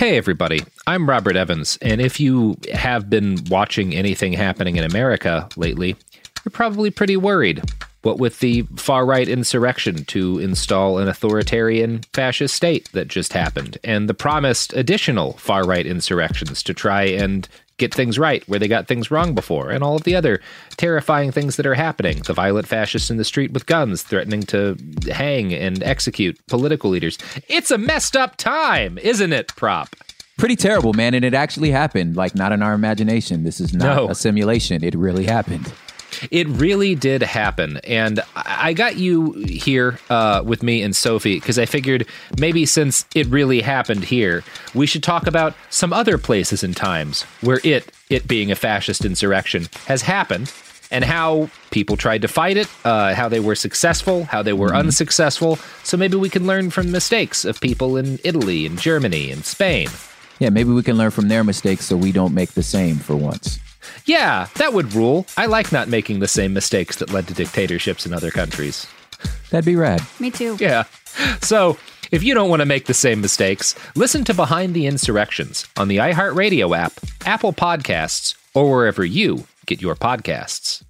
Hey, everybody. I'm Robert Evans, and if you have been watching anything happening in America lately, you're probably pretty worried. What with the far right insurrection to install an authoritarian fascist state that just happened, and the promised additional far right insurrections to try and get things right where they got things wrong before, and all of the other terrifying things that are happening. The violent fascists in the street with guns threatening to hang and execute political leaders. It's a messed up time, isn't it, Prop? Pretty terrible, man. And it actually happened. Like, not in our imagination. This is not No. a simulation. It really happened. It really did happen. And I got you here uh, with me and Sophie because I figured maybe since it really happened here, we should talk about some other places and times where it, it being a fascist insurrection, has happened and how people tried to fight it, uh, how they were successful, how they were unsuccessful. So maybe we can learn from mistakes of people in Italy and Germany and Spain. Yeah, maybe we can learn from their mistakes so we don't make the same for once. Yeah, that would rule. I like not making the same mistakes that led to dictatorships in other countries. That'd be rad. Me too. Yeah. So, if you don't want to make the same mistakes, listen to Behind the Insurrections on the iHeartRadio app, Apple Podcasts, or wherever you get your podcasts.